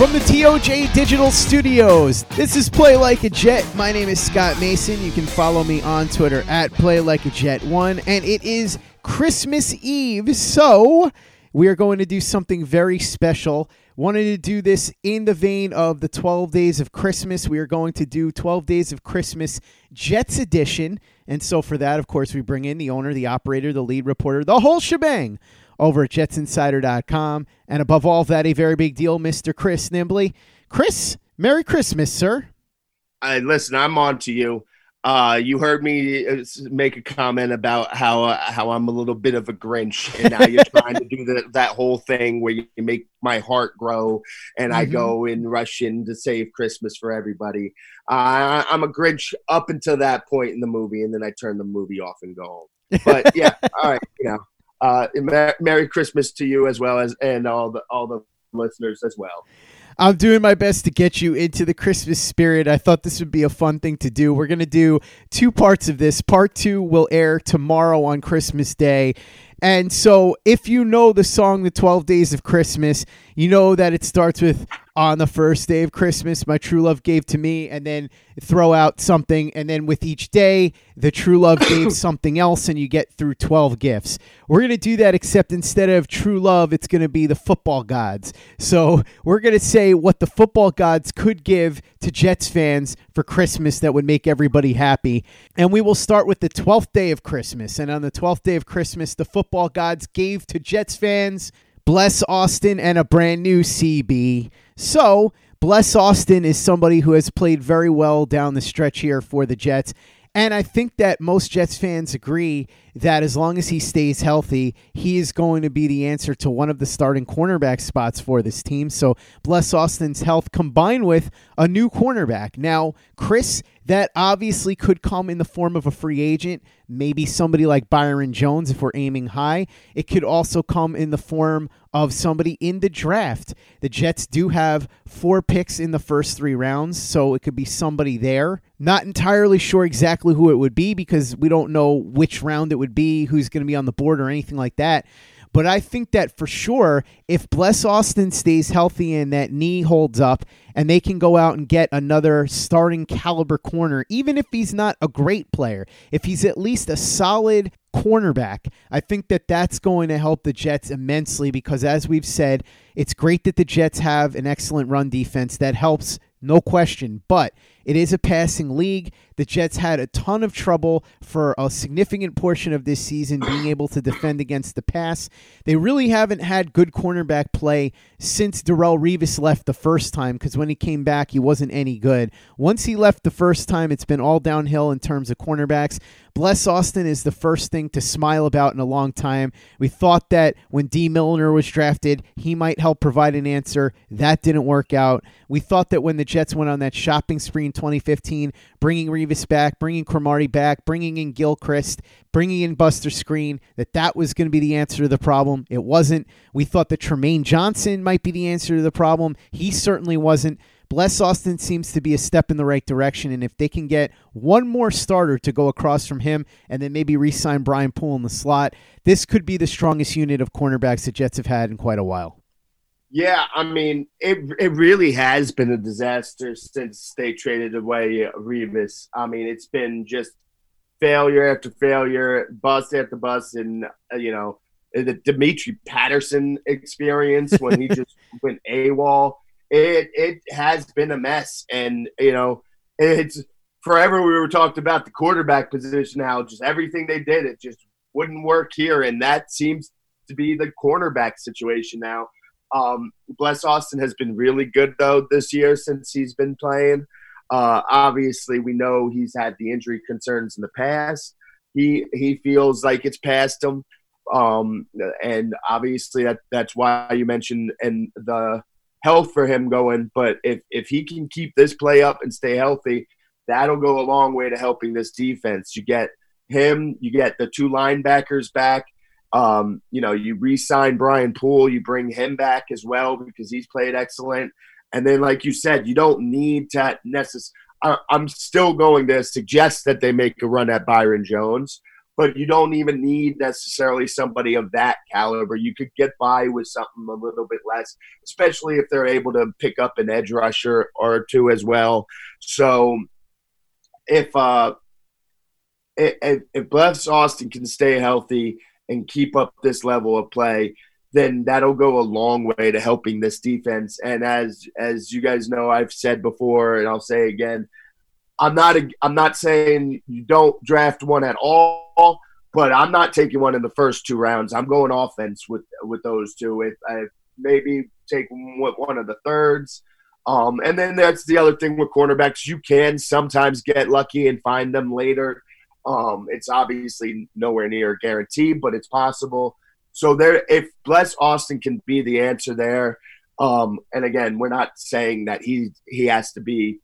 From the TOJ Digital Studios, this is Play Like a Jet. My name is Scott Mason. You can follow me on Twitter at Play Like a Jet One, and it is Christmas Eve, so we are going to do something very special. Wanted to do this in the vein of the 12 Days of Christmas. We are going to do 12 Days of Christmas Jets edition. And so, for that, of course, we bring in the owner, the operator, the lead reporter, the whole shebang over at jetsinsider.com. And above all that, a very big deal, Mr. Chris Nimbley. Chris, Merry Christmas, sir. I listen, I'm on to you. Uh, you heard me uh, make a comment about how uh, how I'm a little bit of a Grinch, and now you're trying to do the, that whole thing where you make my heart grow, and mm-hmm. I go in rush in to save Christmas for everybody. Uh, I'm a Grinch up until that point in the movie, and then I turn the movie off and go home. But yeah, all right, you know, uh, Merry Christmas to you as well as and all the all the listeners as well. I'm doing my best to get you into the Christmas spirit. I thought this would be a fun thing to do. We're going to do two parts of this. Part two will air tomorrow on Christmas Day. And so, if you know the song The 12 Days of Christmas, you know that it starts with On the first day of Christmas, my true love gave to me, and then throw out something. And then with each day, the true love gave something else, and you get through 12 gifts. We're going to do that, except instead of true love, it's going to be the football gods. So we're going to say what the football gods could give to Jets fans for Christmas that would make everybody happy. And we will start with the 12th day of Christmas. And on the 12th day of Christmas, the football gods gave to Jets fans Bless Austin and a brand new CB. So, Bless Austin is somebody who has played very well down the stretch here for the Jets. And I think that most Jets fans agree that as long as he stays healthy, he is going to be the answer to one of the starting cornerback spots for this team. So, bless Austin's health combined with a new cornerback. Now, Chris, that obviously could come in the form of a free agent, maybe somebody like Byron Jones if we're aiming high. It could also come in the form of somebody in the draft. The Jets do have four picks in the first three rounds, so it could be somebody there. Not entirely sure exactly who it would be because we don't know which round it would be, who's going to be on the board, or anything like that. But I think that for sure, if Bless Austin stays healthy and that knee holds up, and they can go out and get another starting caliber corner, even if he's not a great player, if he's at least a solid cornerback, I think that that's going to help the Jets immensely because, as we've said, it's great that the Jets have an excellent run defense that helps, no question. But it is a passing league. The Jets had a ton of trouble for a significant portion of this season being able to defend against the pass. They really haven't had good cornerback play since Darrelle Revis left the first time because when he came back, he wasn't any good. Once he left the first time, it's been all downhill in terms of cornerbacks. Bless Austin is the first thing to smile about in a long time. We thought that when Dee Milliner was drafted, he might help provide an answer. That didn't work out. We thought that when the Jets went on that shopping spree in 2015, bringing Revis back, bringing Cromartie back, bringing in Gilchrist, bringing in Buster Skrine, that that was going to be the answer to the problem. It wasn't. We thought that Trumaine Johnson might be the answer to the problem. He certainly wasn't. Bless Austin seems to be a step in the right direction, and if they can get one more starter to go across from him and then maybe re sign Brian Poole in the slot, this could be the strongest unit of cornerbacks the Jets have had in quite a while. Yeah, I mean, it it really has been a disaster since they traded away Revis. I mean, it's been just failure after failure, bust after bust, and uh, you know the Dimitri Patterson experience when he just went AWOL. It it has been a mess, and you know it's forever. We were talking about the quarterback position, how just everything they did, it just wouldn't work here, and that seems to be the cornerback situation now. Um, Bless Austin has been really good though this year since he's been playing. Uh, obviously, we know he's had the injury concerns in the past. He he feels like it's past him, um, and obviously that that's why you mentioned and the health for him going. But if if he can keep this play up and stay healthy, that'll go a long way to helping this defense. You get him, you get the two linebackers back. Um, you know, you re-sign Brian Poole, you bring him back as well because he's played excellent. And then, like you said, you don't need to necessarily. I'm still going to suggest that they make a run at Byron Jones, but you don't even need necessarily somebody of that caliber. You could get by with something a little bit less, especially if they're able to pick up an edge rusher or two as well. So, if uh, if, if Bless Austin can stay healthy and keep up this level of play, then that'll go a long way to helping this defense. And as as you guys know, I've said before, and I'll say again, I'm not a, I'm not saying you don't draft one at all, but I'm not taking one in the first two rounds. I'm going offense with with those two. If I maybe take one of the thirds. Um, and then that's the other thing with cornerbacks. You can sometimes get lucky and find them later. Um, it's obviously nowhere near guaranteed, but it's possible. So there, if Bless Austin can be the answer there, um, and again, we're not saying that he he has to be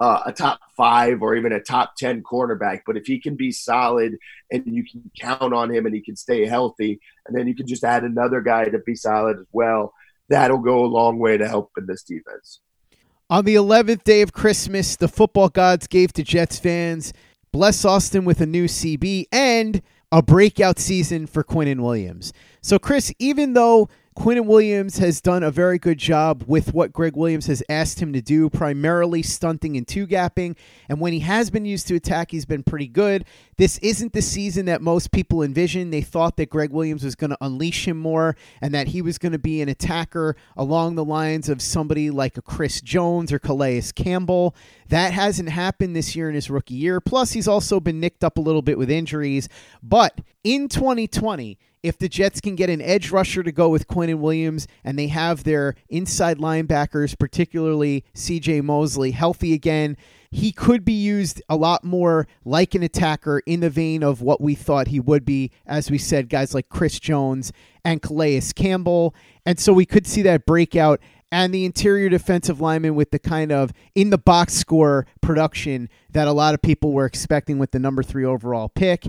uh, a top five or even a top ten cornerback, but if he can be solid and you can count on him and he can stay healthy, and then you can just add another guy to be solid as well, that'll go a long way to help in this defense. On the 11th day of Christmas, the football gods gave to Jets fans bless Austin with a new CB and a breakout season for Quinnen Williams. So, Chris, even though Quinnen Williams has done a very good job with what Gregg Williams has asked him to do, primarily stunting and two gapping. And when he has been used to attack, he's been pretty good. This isn't the season that most people envisioned. They thought that Gregg Williams was going to unleash him more and that he was going to be an attacker along the lines of somebody like a Chris Jones or Calais Campbell. That hasn't happened this year in his rookie year. Plus, he's also been nicked up a little bit with injuries. But in 2020, if the Jets can get an edge rusher to go with Quinnen Williams and they have their inside linebackers, particularly CJ Mosley, healthy again, he could be used a lot more like an attacker in the vein of what we thought he would be. As we said, guys like Chris Jones and Calais Campbell. And so we could see that breakout and the interior defensive lineman with the kind of in the box score production that a lot of people were expecting with the number three overall pick.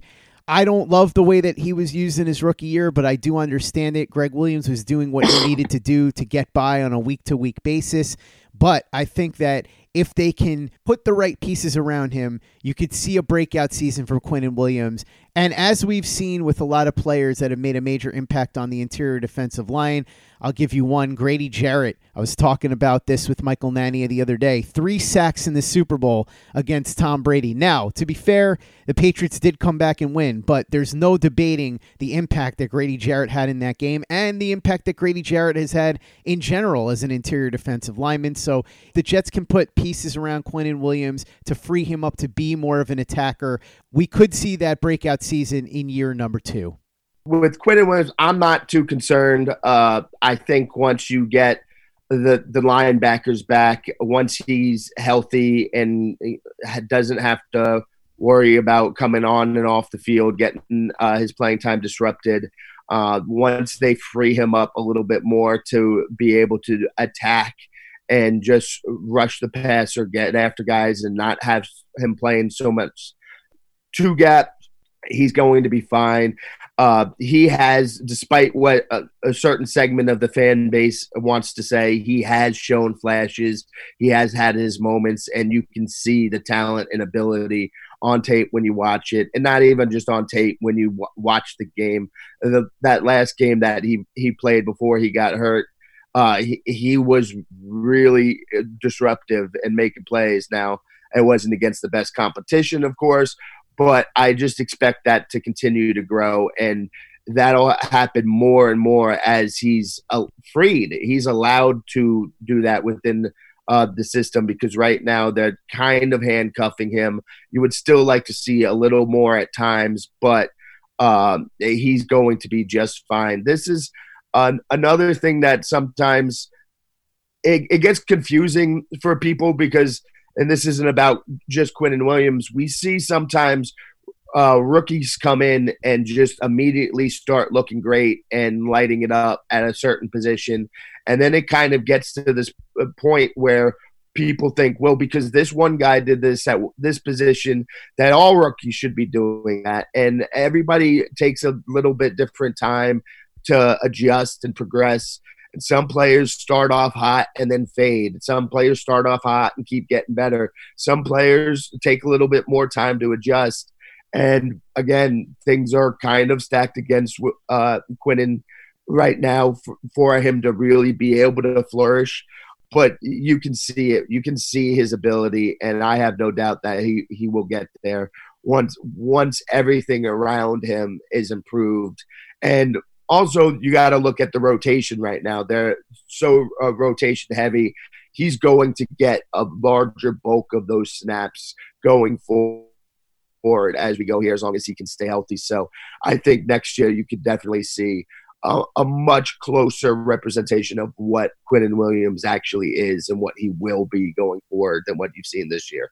I don't love the way that he was used in his rookie year, but I do understand it. Gregg Williams was doing what he needed to do to get by on a week to week basis. But I think that if they can put the right pieces around him, you could see a breakout season for Quinnen Williams. And as we've seen with a lot of players that have made a major impact on the interior defensive line, I'll give you one. Grady Jarrett. I was talking about this with Michael Nania the other day. Three sacks in the Super Bowl against Tom Brady. Now, to be fair, the Patriots did come back and win, but there's no debating the impact that Grady Jarrett had in that game and the impact that Grady Jarrett has had in general as an interior defensive lineman. So the Jets can put pieces around Quinnen Williams to free him up to be more of an attacker. We could see that breakout season in year number two with Quinnen Williams, I'm not too concerned. Uh, I think once you get the the linebackers back, once he's healthy and doesn't have to worry about coming on and off the field, getting uh, his playing time disrupted. Uh, once they free him up a little bit more to be able to attack and just rush the pass or get after guys and not have him playing so much two gap he's going to be fine. Uh, he has, despite what a, a, certain segment of the fan base wants to say, he has shown flashes. He has had his moments, and you can see the talent and ability on tape when you watch it, and not even just on tape when you w- watch the game. The, that last game that he he played before he got hurt, uh, he, he was really disruptive and making plays. Now it wasn't against the best competition, of course, but I just expect that to continue to grow and that'll happen more and more as he's uh, freed. He's allowed to do that within uh, the system because right now they're kind of handcuffing him. You would still like to see a little more at times, but um, he's going to be just fine. This is another thing that sometimes it, it gets confusing for people because and this isn't about just Quinnen Williams. We see sometimes uh, rookies come in and just immediately start looking great and lighting it up at a certain position. And then it kind of gets to this uh, point where people think, well, because this one guy did this at this position, that all rookies should be doing that. And everybody takes a little bit different time to adjust and progress. And some players start off hot and then fade. Some players start off hot and keep getting better. Some players take a little bit more time to adjust. And again, things are kind of stacked against uh, Quinnen right now for, for him to really be able to flourish. But you can see it. You can see his ability, and I have no doubt that he, he will get there once once everything around him is improved. And also, you got to look at the rotation right now. They're so uh, rotation heavy. He's going to get a larger bulk of those snaps going forward as we go here, as long as he can stay healthy. So I think next year you could definitely see a, a, much closer representation of what Quinnen Williams actually is and what he will be going forward than what you've seen this year.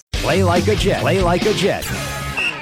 Play like a Jet. Play like a Jet.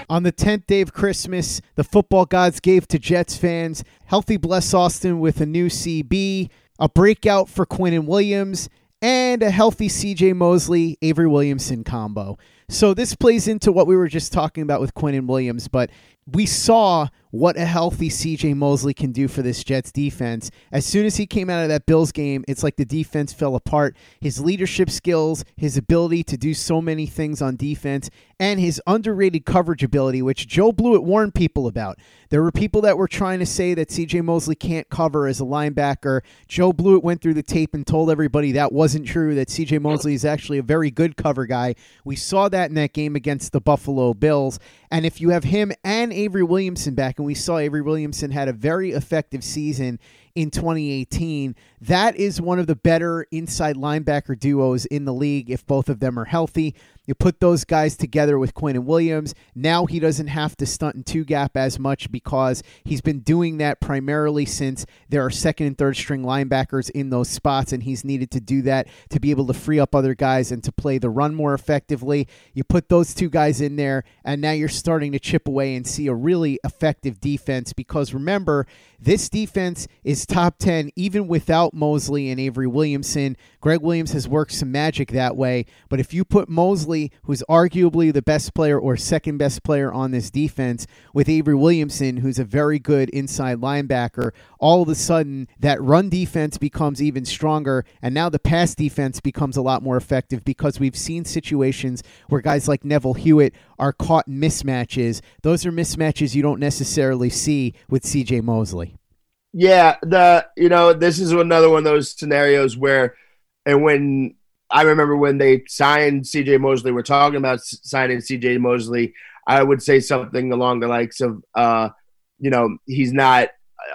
On the 10th day of Christmas, the football gods gave to Jets fans healthy Bless Austin with a new CB, a breakout for Quinnen Williams, and a healthy CJ Mosley Avery Williamson combo. So this plays into what we were just talking about with Quinnen Williams, but we saw what a healthy CJ Mosley can do for this Jets defense. As soon as he came out of that Bills game, it's like the defense fell apart. His leadership skills, his ability to do so many things on defense, and his underrated coverage ability, which Joe Blewett warned people about. There were people that were trying to say that CJ Mosley can't cover as a linebacker. Joe Blewett went through the tape and told everybody that wasn't true, that CJ Mosley is actually a very good cover guy. We saw that in that game against the Buffalo Bills. And if you have him and Avery Williamson back, and we saw Avery Williamson had a very effective season in 2018. That is one of the better inside linebacker duos in the league if both of them are healthy. You put those guys together with Quinnen Williams. Now he doesn't have to stunt in two gap as much because he's been doing that primarily since there are second and third string linebackers in those spots, and he's needed to do that to be able to free up other guys and to play the run more effectively. You put those two guys in there, and now you're starting to chip away and see a really effective defense because remember, this defense is top 10 even without Mosley and Avery Williamson. Gregg Williams has worked some magic that way, but if you put Mosley, who's arguably the best player or second best player on this defense, with Avery Williamson, who's a very good inside linebacker, all of a sudden that run defense becomes even stronger, and now the pass defense becomes a lot more effective because we've seen situations where guys like Neville Hewitt are caught in mismatches. Those are mismatches you don't necessarily see with CJ Mosley. Yeah, the you know this is another one of those scenarios where, and when I remember when they signed C.J. Mosley, we're talking about signing C.J. Mosley. I would say something along the likes of, uh, you know, he's not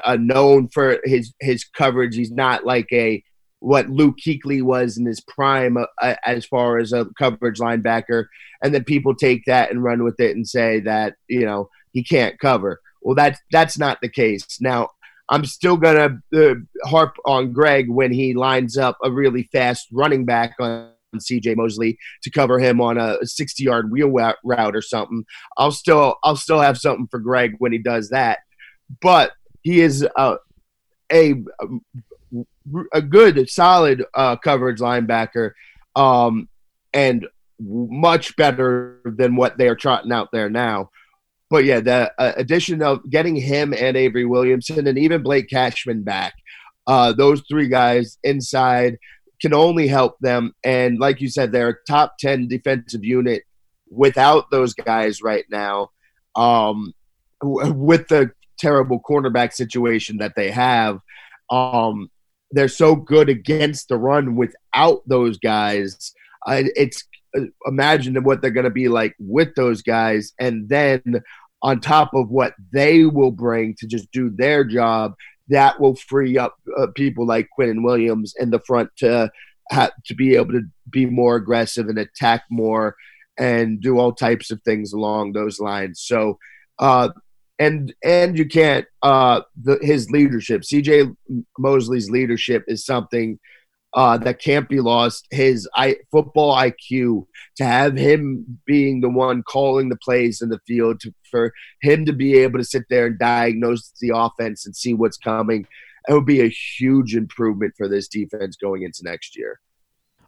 uh, known for his his coverage. He's not like a what Luke Kuechly was in his prime uh, as far as a coverage linebacker, and then people take that and run with it and say that you know he can't cover. Well, that's that's not the case. Now I'm still going to uh, harp on Greg when he lines up a really fast running back on CJ Mosley to cover him on a 60 yard wheel route or something. I'll still I'll still have something for Greg when he does that. But he is a a, a good solid uh, coverage linebacker um, and much better than what they're trotting out there now but yeah, the uh, addition of getting him and Avery Williamson and even Blake Cashman back, uh, those three guys inside can only help them. And like you said, they're a top 10 defensive unit without those guys right now. Um, with the terrible cornerback situation that they have, um, they're so good against the run without those guys. Uh, it's uh, imagine what they're going to be like with those guys, and then on top of what they will bring to just do their job, that will free up uh, people like Quinnen Williams in the front to have, to be able to be more aggressive and attack more and do all types of things along those lines. So, uh, and and you can't uh, the, his leadership, CJ Mosley's leadership is something uh, that can't be lost. His I, football IQ to have him being the one calling the plays in the field, to, for him to be able to sit there and diagnose the offense and see what's coming, it would be a huge improvement for this defense going into next year.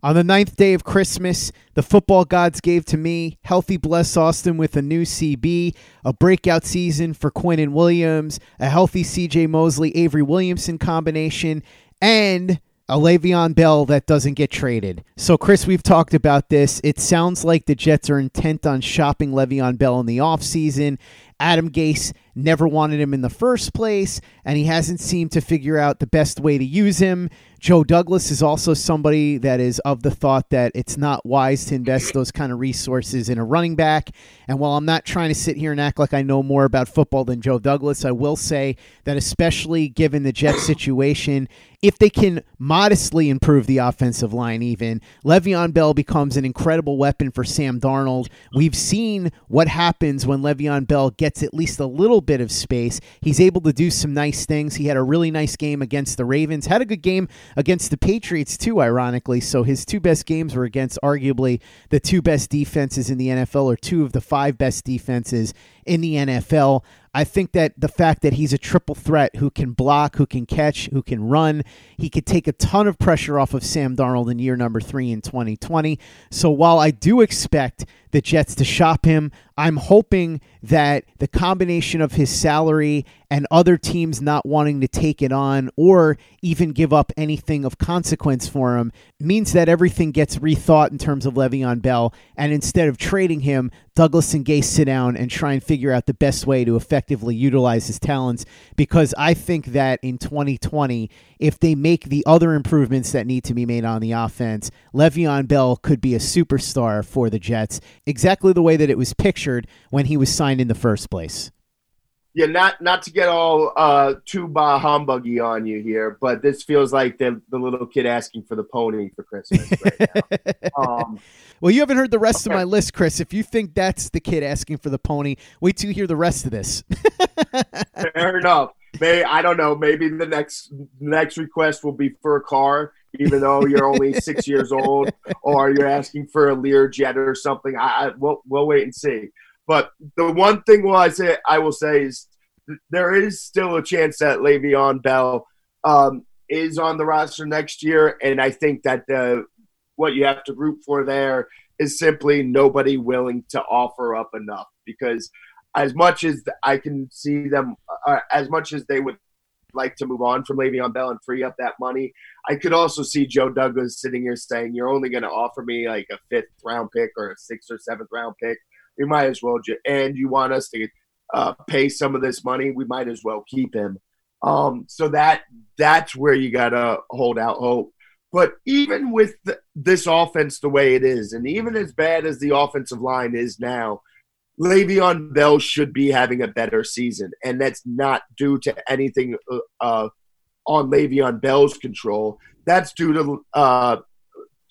On the ninth day of Christmas, the football gods gave to me healthy bless Austin with a new CB, a breakout season for Quinnen Williams, a healthy CJ Mosley Avery Williamson combination, and a Le'Veon Bell that doesn't get traded. So, Chris, we've talked about this. It sounds like the Jets are intent on shopping Le'Veon Bell in the offseason. Adam Gase never wanted him in the first place, and he hasn't seemed to figure out the best way to use him. Joe Douglas is also somebody that is of the thought that it's not wise to invest those kind of resources in a running back. And while I'm not trying to sit here and act like I know more about football than Joe Douglas, I will say that, especially given the Jets situation, if they can modestly improve the offensive line, even Le'Veon Bell becomes an incredible weapon for Sam Darnold. We've seen what happens when Le'Veon Bell gets at least a little bit of space. He's able to do some nice things. He had a really nice game against the Ravens, had a good game against the Patriots, too, ironically. So his two best games were against arguably the two best defenses in the NFL, or two of the five best defenses in the NFL. I think that the fact that he's a triple threat who can block, who can catch, who can run, he could take a ton of pressure off of Sam Darnold in year number three in 2020. So while I do expect the Jets to shop him. I'm hoping that the combination of his salary and other teams not wanting to take it on or even give up anything of consequence for him means that everything gets rethought in terms of Le'Veon Bell. And instead of trading him, Douglas and Gase sit down and try and figure out the best way to effectively utilize his talents. Because I think that in 2020, if they make the other improvements that need to be made on the offense, Le'Veon Bell could be a superstar for the Jets exactly the way that it was pictured when he was signed in the first place. yeah, not not to get all uh, too bah humbuggy on you here, but this feels like the the little kid asking for the pony for Christmas. Right um, well, you haven't heard the rest okay. of my list, Chris. If you think that's the kid asking for the pony, wait till you hear the rest of this. Fair enough. May I don't know. Maybe the next next request will be for a car, even though you're only six years old, or you're asking for a Learjet or something. I, I we'll, we'll wait and see. But the one thing will I say I will say is there is still a chance that Le'Veon Bell um, is on the roster next year, and I think that the what you have to root for there is simply nobody willing to offer up enough because as much as I can see them, uh, as much as they would like to move on from Le'Veon Bell and free up that money, I could also see Joe Douglas sitting here saying, "You're only going to offer me like a fifth round pick or a sixth or seventh round pick." we might as well just, and you want us to uh, pay some of this money, we might as well keep him. Um, so that that's where you gotta hold out hope. But even with the, this offense the way it is, and even as bad as the offensive line is now, Le'Veon Bell should be having a better season, and that's not due to anything uh, uh on Le'Veon Bell's control. That's due to uh,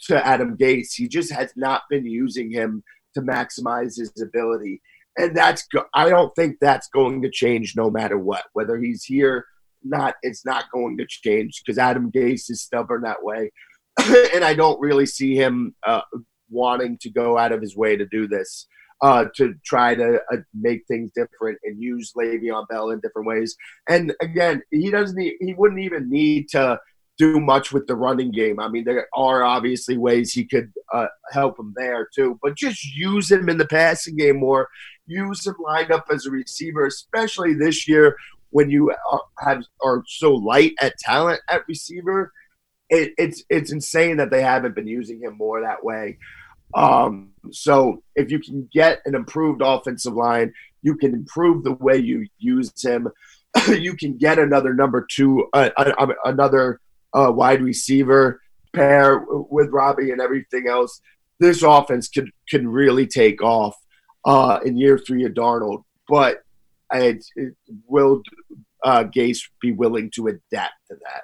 to Adam Gase. He just has not been using him to maximize his ability. And that's, I don't think that's going to change no matter what. Whether he's here, not, it's not going to change because Adam Gase is stubborn that way. and I don't really see him uh, wanting to go out of his way to do this. Uh, to try to uh, make things different and use Le'Veon Bell in different ways. And again, he doesn't. need, he wouldn't even need to do much with the running game. I mean, there are obviously ways he could uh, help him there too, but just use him in the passing game more. Use him lined up as a receiver, especially this year when you are, have are so light at talent at receiver. It, it's it's insane that they haven't been using him more that way. Um, so if you can get an improved offensive line, you can improve the way you use him. you can get another number two, uh, uh, another uh, wide receiver pair with Robbie and everything else, this offense could can really take off uh, in year three of Darnold. But it, it will uh, Gase be willing to adapt to that?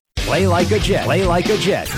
Play like a Jet. Play like a Jet.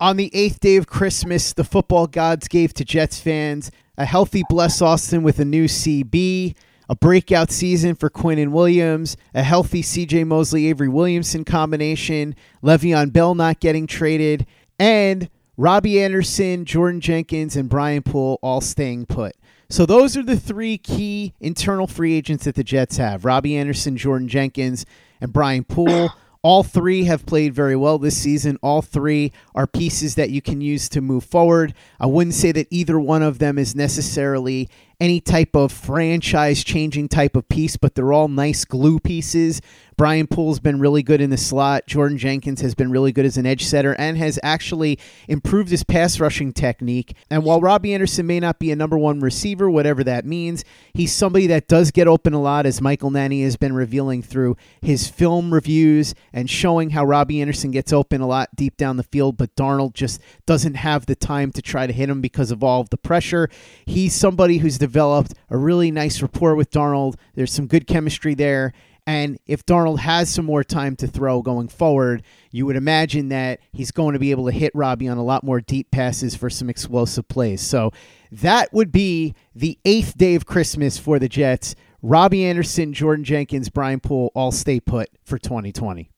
On the eighth day of Christmas, the football gods gave to Jets fans a healthy Bless Austin with a new CB, a breakout season for Quinnen Williams, a healthy CJ Mosley Avery Williamson combination, Le'Veon Bell not getting traded, and Robbie Anderson, Jordan Jenkins, and Brian Poole all staying put. So those are the three key internal free agents that the Jets have Robbie Anderson, Jordan Jenkins, and Brian Poole. All three have played very well this season. All three are pieces that you can use to move forward. I wouldn't say that either one of them is necessarily any type of franchise changing type of piece, but they're all nice glue pieces. Brian Poole's been really good in the slot. Jordan Jenkins has been really good as an edge setter and has actually improved his pass rushing technique. And while Robbie Anderson may not be a number one receiver, whatever that means, he's somebody that does get open a lot, as Michael Nania has been revealing through his film reviews and showing how Robbie Anderson gets open a lot deep down the field, but Darnold just doesn't have the time to try to hit him because of all of the pressure. He's somebody who's developed a really nice rapport with Darnold. There's some good chemistry there. And if Darnold has some more time to throw going forward, you would imagine that he's going to be able to hit Robbie on a lot more deep passes for some explosive plays. So that would be the eighth day of Christmas for the Jets. Robbie Anderson, Jordan Jenkins, Brian Poole all stay put for 2020.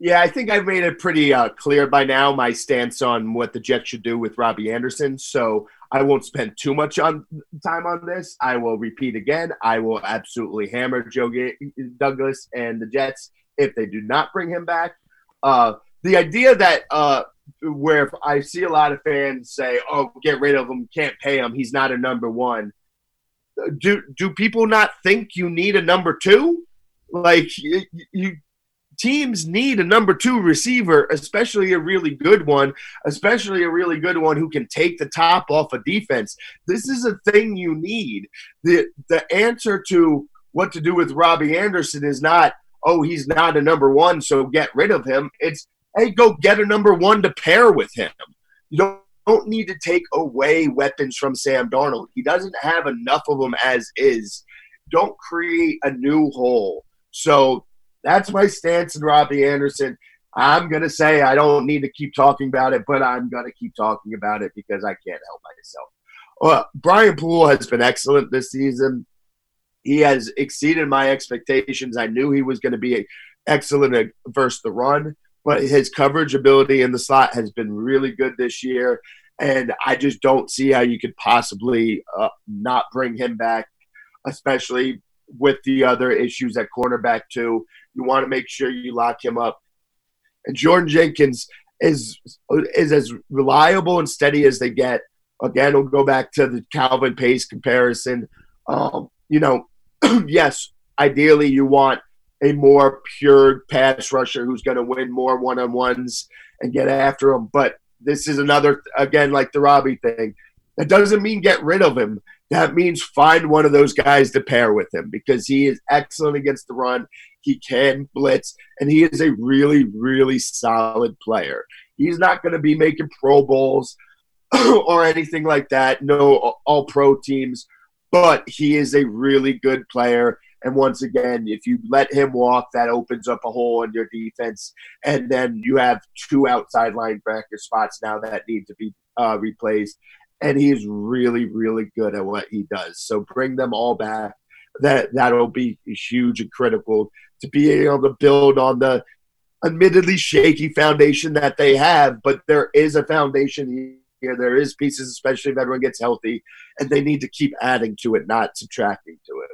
Yeah, I think I've made it pretty uh, clear by now my stance on what the Jets should do with Robbie Anderson. So I won't spend too much on time on this. I will repeat again. I will absolutely hammer Joe G- Douglas and the Jets if they do not bring him back. Uh, the idea that uh, where I see a lot of fans say, "Oh, get rid of him, can't pay him, he's not a number one." do do people not think you need a number two? Like you, you teams need a number two receiver, especially a really good one, especially a really good one who can take the top off a of defense. This is a thing you need. The the answer to what to do with Robbie Anderson is not, oh, he's not a number one, so get rid of him. It's hey, go get a number one to pair with him. You don't don't need to take away weapons from Sam Darnold. He doesn't have enough of them as is. Don't create a new hole. So that's my stance in Robbie Anderson. I'm going to say I don't need to keep talking about it, but I'm going to keep talking about it because I can't help myself. Uh, Brian Poole has been excellent this season. He has exceeded my expectations. I knew he was going to be excellent versus the run, but his coverage ability in the slot has been really good this year. And I just don't see how you could possibly uh, not bring him back, especially with the other issues at cornerback, too. You want to make sure you lock him up. And Jordan Jenkins is is as reliable and steady as they get. Again, we'll go back to the Calvin Pace comparison. Um, you know, yes, ideally you want a more pure pass rusher who's going to win more one on ones and get after him. But this is another, again, like the Robbie thing. That doesn't mean get rid of him. That means find one of those guys to pair with him because he is excellent against the run. He can blitz, and he is a really, really solid player. He's not going to be making Pro Bowls or anything like that. No, all pro teams, but he is a really good player. And once again, if you let him walk, that opens up a hole in your defense. And then you have two outside linebacker spots now that need to be uh, replaced. And he is really, really good at what he does. So bring them all back. That that'll be huge and critical to be able to build on the admittedly shaky foundation that they have, but there is a foundation here. There is pieces, especially if everyone gets healthy, and they need to keep adding to it, not subtracting to it.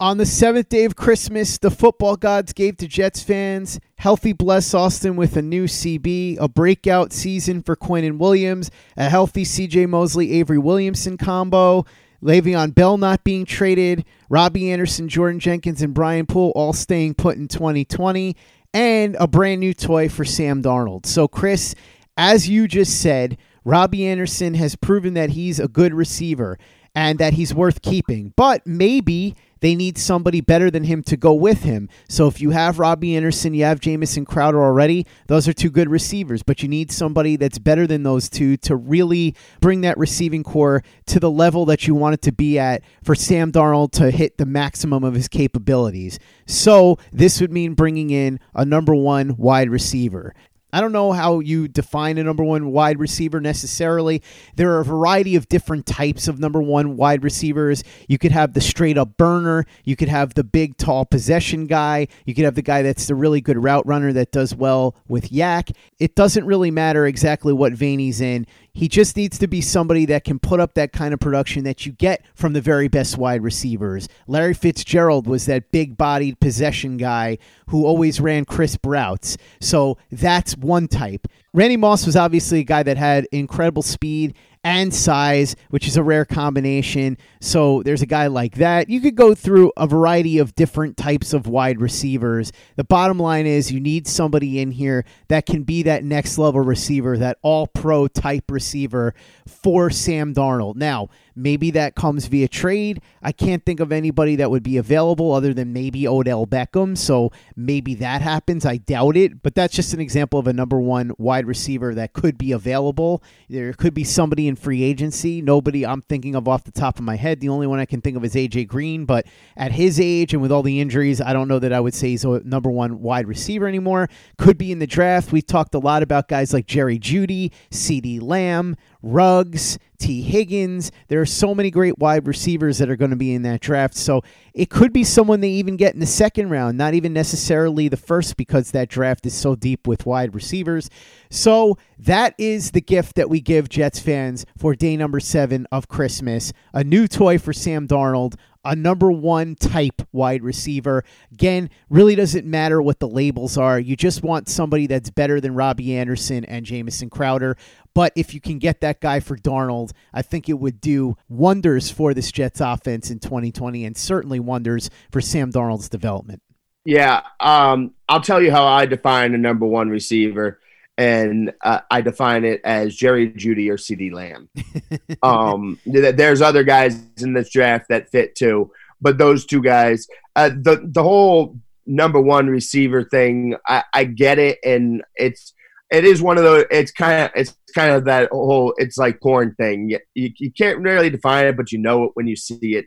On the seventh day of Christmas, the football gods gave to Jets fans healthy bless Austin with a new CB, a breakout season for Quinnen Williams, a healthy CJ Mosley Avery Williamson combo, Le'Veon Bell not being traded, Robbie Anderson, Jordan Jenkins, and Brian Poole all staying put in 2020, and a brand new toy for Sam Darnold. So, Chris, as you just said, Robbie Anderson has proven that he's a good receiver and that he's worth keeping. But maybe they need somebody better than him to go with him. So if you have Robbie Anderson, you have Jamison Crowder already, those are two good receivers, but you need somebody that's better than those two to really bring that receiving corps to the level that you want it to be at for Sam Darnold to hit the maximum of his capabilities. So this would mean bringing in a number one wide receiver. I don't know how you define a number one wide receiver necessarily. There are a variety of different types of number one wide receivers. You could have the straight up burner. You could have the big, tall possession guy. You could have the guy that's the really good route runner that does well with YAC. It doesn't really matter exactly what vein he's in. He just needs to be somebody that can put up that kind of production that you get from the very best wide receivers. Larry Fitzgerald was that big bodied possession guy who always ran crisp routes. So that's one type. Randy Moss was obviously a guy that had incredible speed and size, which is a rare combination. So there's a guy like that. You could go through a variety of different types of wide receivers. The bottom line is you need somebody in here that can be that next level receiver, that all pro type receiver for Sam Darnold. Now, Maybe that comes via trade. I can't think of anybody that would be available other than maybe Odell Beckham. So maybe that happens. I doubt it. But that's just an example of a number one wide receiver that could be available. There could be somebody in free agency. Nobody I'm thinking of off the top of my head. The only one I can think of is AJ Green. But at his age and with all the injuries, I don't know that I would say he's a number one wide receiver anymore. Could be in the draft. We've talked a lot about guys like Jerry Jeudy, CeeDee Lamb, Ruggs, Tee Higgins. There are so many great wide receivers that are going to be in that draft. So it could be someone they even get in the second round, not even necessarily the first, because that draft is so deep with wide receivers. So that is the gift that we give Jets fans for day number seven of Christmas a new toy for Sam Darnold a number one type wide receiver. Again, really doesn't matter what the labels are. You just want somebody that's better than Robbie Anderson and Jamison Crowder. But if you can get that guy for Darnold, I think it would do wonders for this Jets offense in 2020 and certainly wonders for Sam Darnold's development. Yeah, um, I'll tell you how I define a number one receiver, and uh, I define it as Jerry Jeudy or CeeDee Lamb. um, there's other guys in this draft that fit too, but those two guys, uh, the the whole number one receiver thing, I, I get it, and it's it is one of those. It's kind of it's kind of that whole it's like porn thing. You, you, you can't really define it, but you know it when you see it.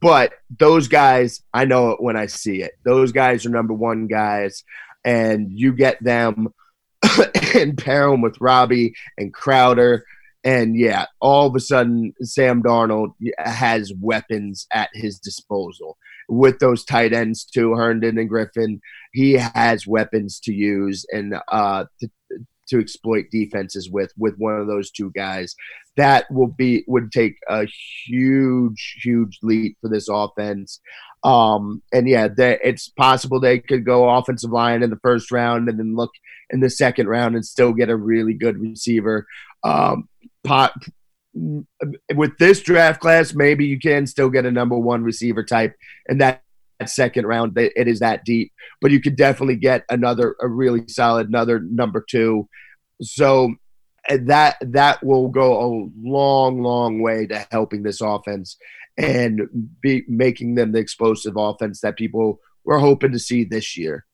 But those guys, I know it when I see it. Those guys are number one guys, and you get them and pair him with Robby and Crowder. And yeah, all of a sudden, Sam Darnold has weapons at his disposal with those tight ends too, Herndon and Griffin. He has weapons to use and uh, to, to exploit defenses with with one of those two guys. That will be would take a huge, huge leap for this offense. Um, and yeah, they, it's possible they could go offensive line in the first round and then look in the second round and still get a really good receiver. Um, pot, with this draft class, maybe you can still get a number one receiver type, and that second round it is that deep. But you could definitely get another a really solid another number two. So that that will go a long, long way to helping this offense and be making them the explosive offense that people were hoping to see this year.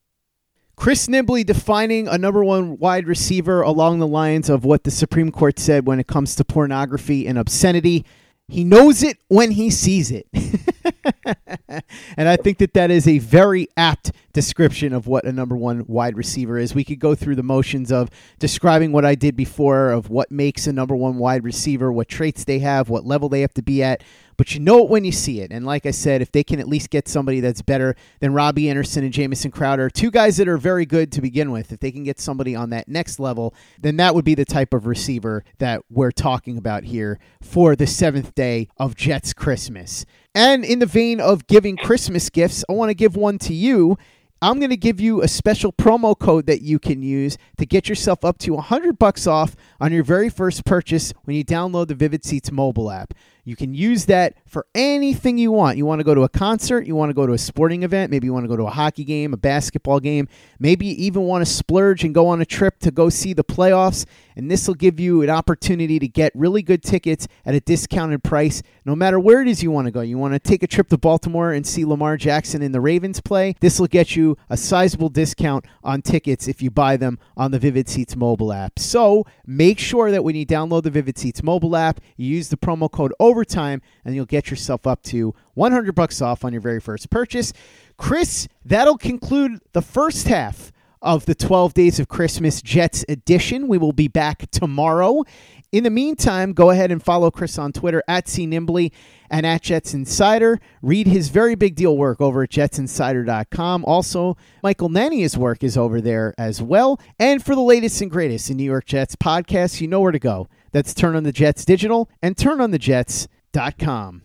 Chris Nimbley defining a number one wide receiver along the lines of what the Supreme Court said when it comes to pornography and obscenity. He knows it when he sees it. and I think that that is a very apt description of what a number one wide receiver is. We could go through the motions of describing what I did before of what makes a number one wide receiver, what traits they have, what level they have to be at but you know it when you see it. And like I said, if they can at least get somebody that's better than Robby Anderson and Jamison Crowder, two guys that are very good to begin with, if they can get somebody on that next level, then that would be the type of receiver that we're talking about here for the seventh day of Jets Christmas. And in the vein of giving Christmas gifts, I want to give one to you. I'm going to give you a special promo code that you can use to get yourself up to 100 bucks off on your very first purchase when you download the Vivid Seats mobile app. You can use that for anything you want. You want to go to a concert, you want to go to a sporting event, maybe you want to go to a hockey game, a basketball game, maybe you even want to splurge and go on a trip to go see the playoffs. And this will give you an opportunity to get really good tickets at a discounted price, no matter where it is you want to go. You want to take a trip to Baltimore and see Lamar Jackson and the Ravens play? This will get you a sizable discount on tickets if you buy them on the Vivid Seats mobile app. So make sure that when you download the Vivid Seats mobile app, you use the promo code overtime and you'll get yourself up to 100 bucks off on your very first purchase. Chris, that'll conclude the first half of the 12 Days of Christmas Jets edition. We will be back tomorrow. In the meantime, go ahead and follow Chris on Twitter at CNimbley and at Jets Insider. Read his very big deal work over at jetsinsider.com. Also, Michael Nania's work is over there as well. And for the latest and greatest in New York Jets podcasts, you know where to go. That's Turn on the Jets Digital and turnonthejets.com.